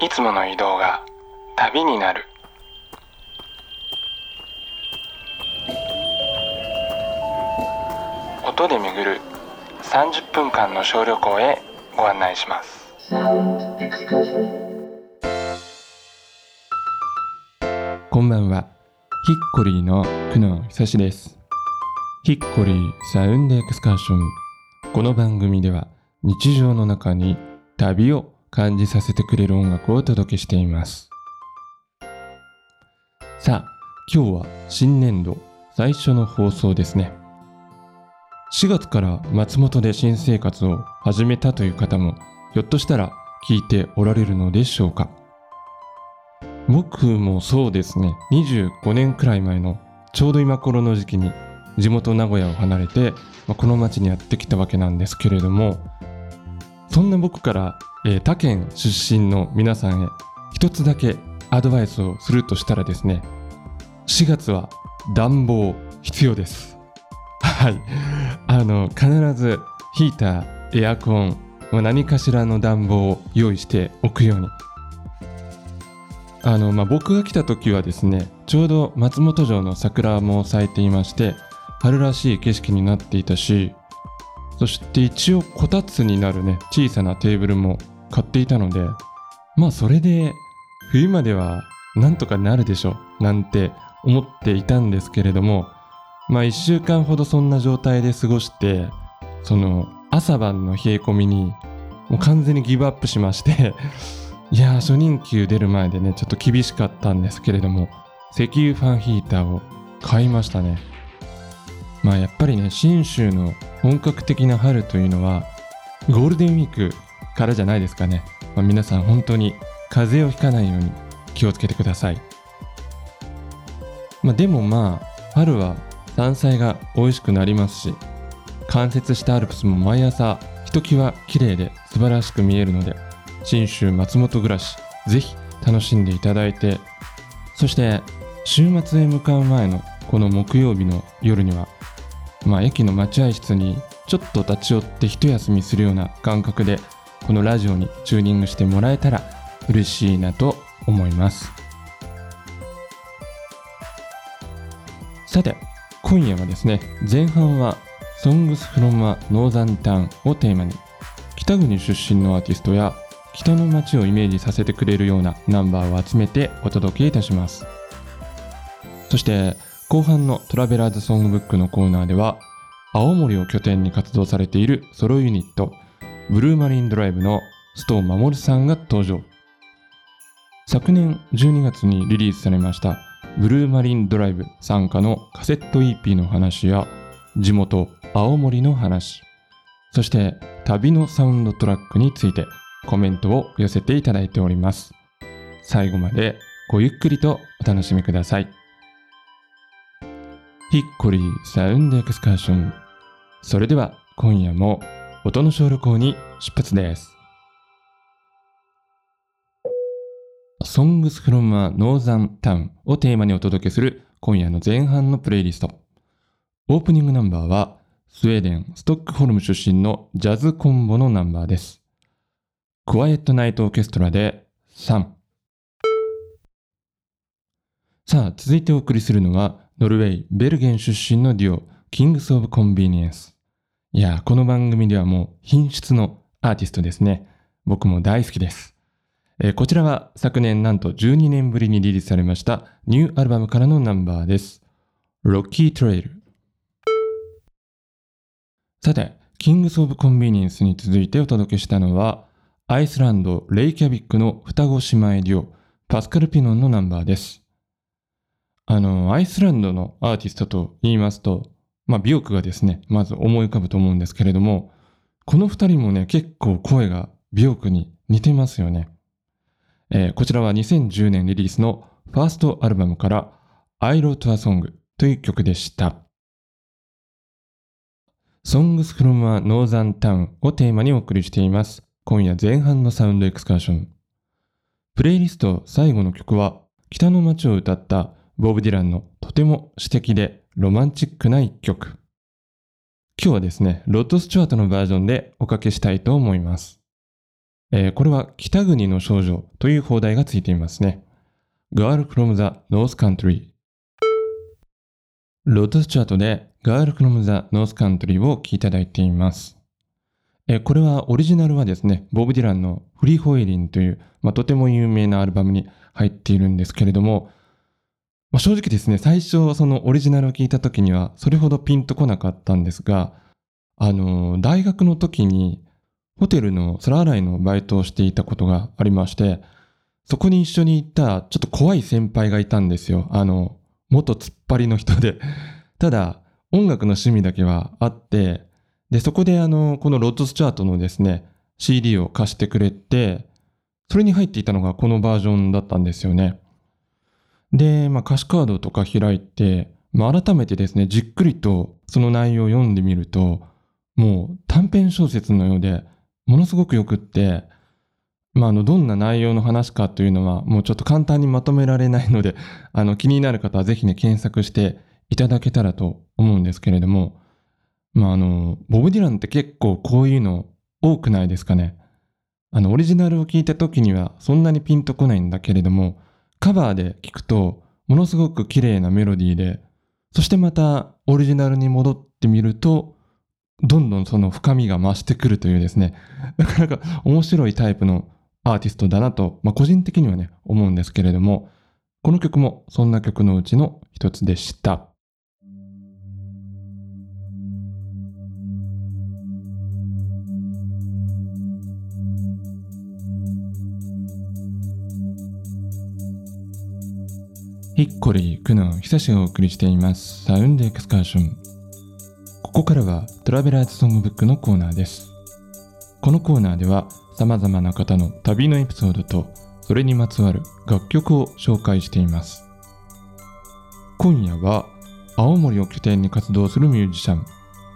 いつもの移動が旅になる音で巡る30分間の小旅行へご案内しますこんばんは。ヒッコリーの久野久志です。ヒッコリーサウンドエクスカーション。この番組では日常の中に旅を感じさせてくれる音楽をお届けしています。さあ、今日は新年度最初の放送ですね。4月から松本で新生活を始めたという方もひょっとしたら聞いておられるのでしょうか。僕もそうですね25年くらい前のちょうど今頃の時期に地元名古屋を離れて、まあこの町にやってきたわけなんですけれどもそんな僕から、えー他県出身の皆さんへ一つだけアドバイスをするとしたらですね4月は暖房必要です。はい。あの必ずヒーターエアコン何かしらの暖房を用意しておくように。あの、まあ、僕が来た時はですねちょうど松本城の桜も咲いていまして春らしい景色になっていたしそして一応こたつになるね小さなテーブルも買っていたのでまあそれで冬まではなんとかなるでしょなんて思っていたんですけれどもまあ1週間ほどそんな状態で過ごしてその朝晩の冷え込みにもう完全にギブアップしまして いやー初任給出る前でねちょっと厳しかったんですけれども石油ファンヒーターを買いましたね。まあやっぱりね信州の本格的な春というのはゴールデンウィークからじゃないですかね、まあ、皆さん本当に風邪をひかないように気をつけてください。まあでもまあ春は山菜が美味しくなりますし冠雪したアルプスも毎朝ひときわ綺麗で素晴らしく見えるので信州松本暮らしぜひ楽しんでいただいてそして週末へ向かう前のこの木曜日の夜にはまあ駅の待合室にちょっと立ち寄って一休みするような感覚でこのラジオにチューニングしてもらえたら嬉しいなと思います。さて今夜はですね前半は Songs from a Northern Town をテーマに北国出身のアーティストや北の街をイメージさせてくれるようなナンバーを集めてお届けいたします。そして後半のトラベラーズソングブックのコーナーでは青森を拠点に活動されているソロユニットブルーマリンドライブの須藤守さんが登場。昨年12月にリリースされましたブルーマリンドライブ参加のカセット EP の話や地元青森の話そして旅のサウンドトラックについてコメントを寄せていただいております。最後までごゆっくりとお楽しみください。ヒッコリーサウンドエクスカーション。それでは今夜も音の小旅行に出発です Songs from a Northern Town をテーマにお届けする今夜の前半のプレイリストオープニングナンバーはスウェーデン・ストックホルム出身のジャズコンボのナンバーです。クワイエットナイトオーケストラで3。さあ、続いてお送りするのは、ノルウェー、ベルゲン出身のデュオ、キングス・オブ・コンビニエンス。いや、この番組ではもう品質のアーティストですね。僕も大好きです。えーこちらは昨年なんと12年ぶりにリリースされましたニューアルバムからのナンバーです。ロッキー・トレイル。さて、キングス・オブ・コンビニエンスに続いてお届けしたのは、アイスランド・レイキャビックの双子姉妹デュオ、パスカル・ピノンのナンバーです。あの、アイスランドのアーティストと言いますと、まあ、美翼がですね、まず思い浮かぶと思うんですけれども、この二人もね、結構声が美翼に似てますよね。えーこちらは2010年リリースのファーストアルバムから I Wrote a Song という曲でした。Songs from a Northern Town をテーマにお送りしています。今夜前半のサウンドエクスカーション。プレイリスト最後の曲は北の街を歌ったボブ・ディランのとても詩的でロマンチックな一曲。今日はですね、ロッド・スチュワートのバージョンでおかけしたいと思います。えーこれは北国の少女という放題がついていますね。Girl from the North Country ロッドスチャートで Girl from the North Country を聴いていただいています。えーこれはオリジナルはですね、ボブ・ディランのフリーホイリンという、まあ、とても有名なアルバムに入っているんですけれども、まあ、正直ですね、最初そのオリジナルを聞いた時にはそれほどピンとこなかったんですが、あの大学の時にホテルの皿洗いのバイトをしていたことがありまして、そこに一緒に行ったちょっと怖い先輩がいたんですよ。あの、元突っ張りの人で。ただ、音楽の趣味だけはあって、で、そこであの、このロッドスチャートのですね、CD を貸してくれて、それに入っていたのがこのバージョンだったんですよね。で、まあ、歌詞カードとか開いて、まあ、改めてですね、じっくりとその内容を読んでみると、もう短編小説のようで、ものすごくよくって、まあ、あの、どんな内容の話かというのは、もうちょっと簡単にまとめられないので、あの、気になる方はぜひね、検索していただけたらと思うんですけれども、まあ、あの、ボブ・ディランって結構こういうの多くないですかね。あの、オリジナルを聞いた時にはそんなにピンとこないんだけれども、カバーで聴くと、ものすごく綺麗なメロディーで、そしてまたオリジナルに戻ってみると、どんどんその深みが増してくるというですね、なかなか面白いタイプのアーティストだなと、まあ、個人的にはね、思うんですけれども、この曲もそんな曲のうちの一つでした。ヒッコリー、クナン、久しがお送りしています。サウンドエクスカーション。ここからはトラベラーズソングブックのコーナーです。このコーナーでは様々な方の旅のエピソードとそれにまつわる楽曲を紹介しています。今夜は青森を拠点に活動するミュージシャン、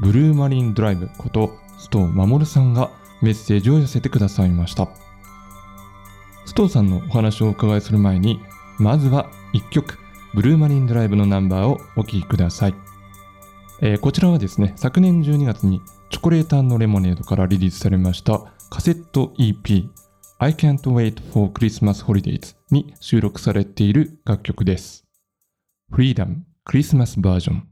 ブルーマリンドライブこと須藤守さんがメッセージを寄せてくださいました。須藤さんのお話をお伺いする前に、まずは1曲、ブルーマリンドライブのナンバーをお聴きください。えーこちらはですね、昨年12月にチョコレートレモネードからリリースされましたカセット EP I Can't Wait for Christmas Holidays に収録されている楽曲です。Freedom Christmas Version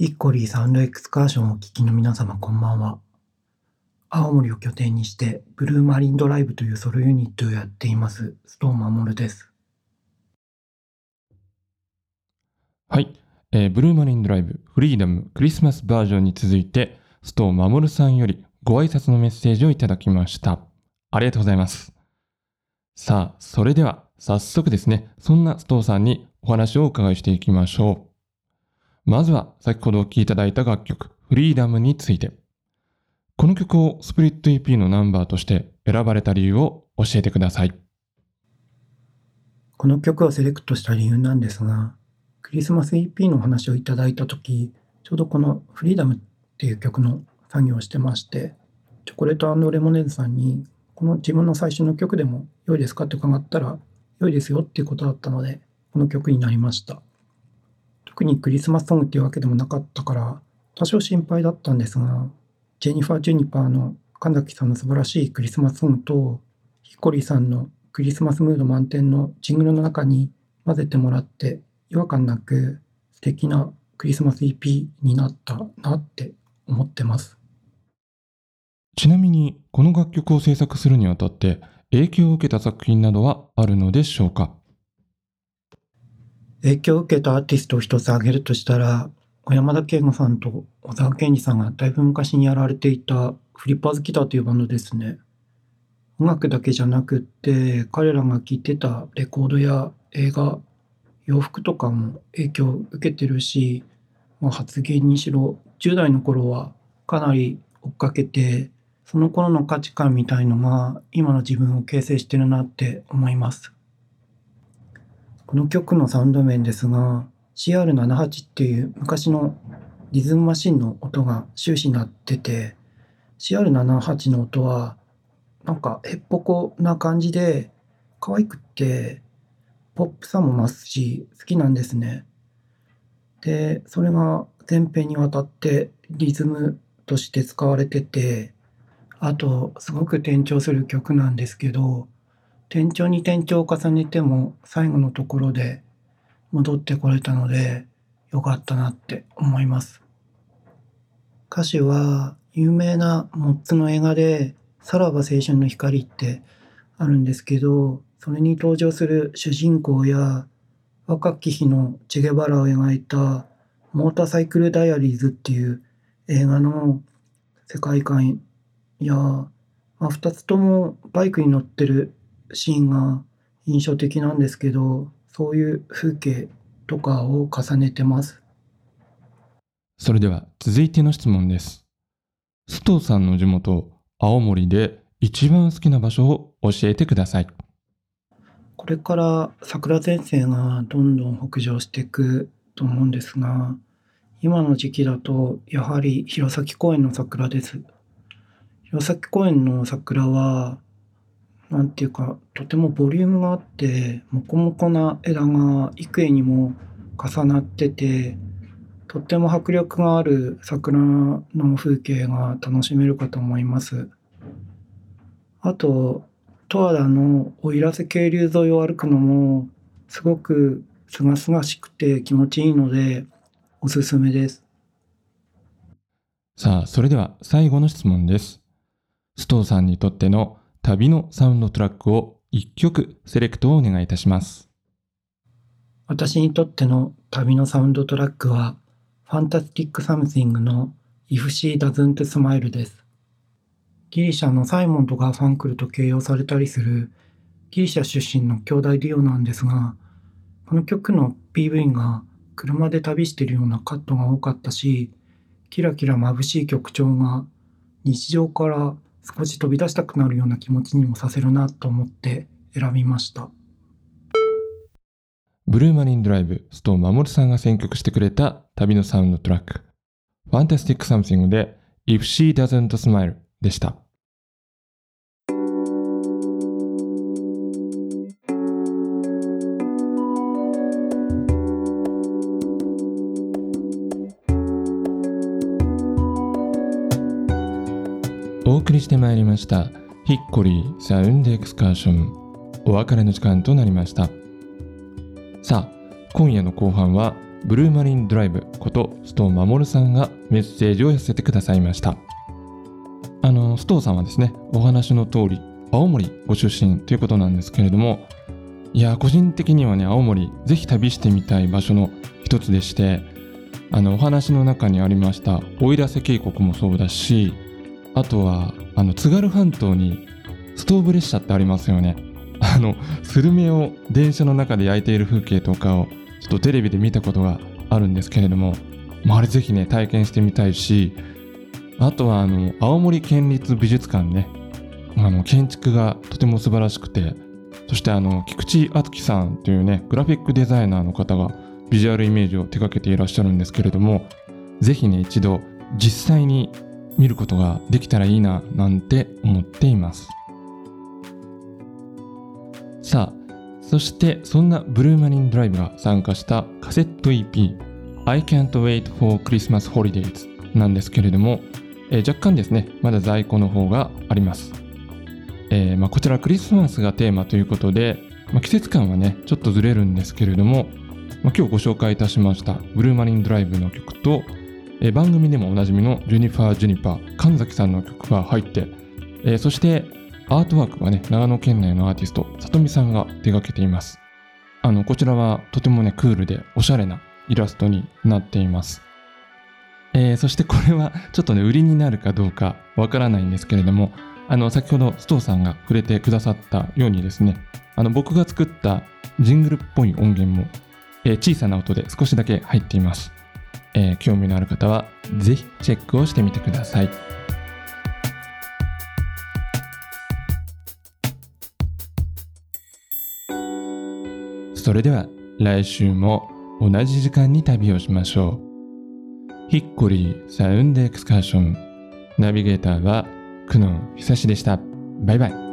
ヒッコリーサウンドエクスカーションをお聞きの皆様こんばんは。青森を拠点にしてブルーマリンドライブというソロユニットをやっていますストーン守です。はい、えーブルーマリンドライブフリーダムクリスマスバージョンに続いて須藤守さんよりご挨拶のメッセージをいただきました。ありがとうございます。さあ、それでは早速ですね、そんな須藤さんにお話をお伺いしていきましょう。まずは先ほどお聴きいただいた楽曲フリーダムについて。この曲をスプリット EP のナンバーとして選ばれた理由を教えてください。この曲をセレクトした理由なんですが、クリスマス EP のお話をいただいたとき、ちょうどこのフリーダムっていう曲の作業をしてまして、チョコレートレモネードさんに、この自分の最初の曲でも良いですかって伺ったら、良いですよっていうことだったので、この曲になりました。特にクリスマスソングっていうわけでもなかったから、多少心配だったんですが、ジェニファー・ジュニパーの神崎さんの素晴らしいクリスマスソングと、ヒコリさんのクリスマスムード満点のジングルの中に混ぜてもらって違和感なく素敵なクリスマス EP になったなって思ってます。ちなみにこの楽曲を制作するにあたって影響を受けた作品などはあるのでしょうか？影響を受けたアーティストを一つ挙げるとしたら、小山田圭吾さんと小沢健二さんがだいぶ昔にやられていたフリッパーズギターというバンドですね。音楽だけじゃなくって、彼らが聴いてたレコードや映画、洋服とかも影響を受けてるし、まあ、発言にしろ、10代の頃はかなり追っかけて、その頃の価値観みたいのが今の自分を形成してるなって思います。この曲のサウンド面ですが CR78 っていう昔のリズムマシンの音が終始なってて CR78 の音はなんかへっぽこな感じで可愛くってポップさも増すし好きなんですね。でそれが前編にわたってリズムとして使われててあとすごく転調する曲なんですけど転調に転調を重ねても最後のところで戻ってこれたのでよかったなって思います。歌詞は有名なモッツの映画で「さらば青春の光」ってあるんですけどそれに登場する主人公や若き日のチェゲバラを描いた「モーターサイクル・ダイアリーズ」っていう映画の世界観や、まあ、2つともバイクに乗ってるシーンが印象的なんですけどそういう風景とかを重ねてます。それでは続いての質問です。須藤さんの地元青森で一番好きな場所を教えてください。これから桜前線がどんどん北上していくと思うんですが今の時期だとやはり弘前公園の桜です。弘前公園の桜はなんていうかとてもボリュームがあってモコモコな枝が幾重にも重なっててとっても迫力がある桜の風景が楽しめるかと思います。あと十和田の奥入瀬渓流沿いを歩くのもすごくすがすがしくて気持ちいいのでおすすめです。さあそれでは最後の質問です須藤さんにとっての旅のサウンドトラックを1曲セレクトをお願いいたします私にとっての旅のサウンドトラックはファンタスティック・サムシングの If She Doesn't Smile です。ギリシャのサイモンとガーファンクルと形容されたりするギリシャ出身の兄弟デュオなんですが、この曲の PV が車で旅しているようなカットが多かったし、キラキラ眩しい曲調が日常から少し飛び出したくなるような気持ちにもさせるなと思って選びました。ブルーマリンドライブ、須藤守さんが選曲してくれた旅のサウンドトラック、ファンタスティックサムシングで If She Doesn't Smile でした。りしてまいりました。ヒッコリーサウンドエクスカーション。お別れの時間となりました。さあ今夜の後半はブルーマリンドライブこと須藤守さんがメッセージを寄せてくださいました。あの須藤さんはですねお話の通り青森ご出身ということなんですけれどもいや個人的にはね青森ぜひ旅してみたい場所の一つでしてあのお話の中にありました奥入瀬渓谷もそうだしあとはあの津軽半島にストーブ列車ってありますよね。あのスルメを電車の中で焼いている風景とかをちょっとテレビで見たことがあるんですけれども、まあ、あれぜひね体験してみたいしあとはあの青森県立美術館ね。あの建築がとても素晴らしくてそしてあの菊池敦樹さんというねグラフィックデザイナーの方がビジュアルイメージを手掛けていらっしゃるんですけれどもぜひね一度実際に見ることができたらいいななんて思っています。さあそしてそんなブルーマリンドライブが参加したカセット EP I can't wait for Christmas holidays なんですけれども、えー若干ですねまだ在庫の方があります、えーまあ、こちらクリスマスがテーマということで、まあ、季節感はねちょっとずれるんですけれども、まあ、今日ご紹介いたしましたブルーマリンドライブの曲とえ番組でもおなじみのジュニファー・ジュニパー神崎さんの曲が入って、えそしてアートワークはね長野県内のアーティストさとみさんが手掛けています。あのこちらはとてもねクールでおしゃれなイラストになっています。えーそしてこれはちょっとね売りになるかどうかわからないんですけれどもあの先ほどストーさんが触れてくださったようにですねあの僕が作ったジングルっぽい音源も、えー小さな音で少しだけ入っています、えー興味のある方はぜひチェックをしてみてください。それでは来週も同じ時間に旅をしましょう。ヒッコリーサウンドエクスカーション。ナビゲーターは久野久志でした。バイバイ。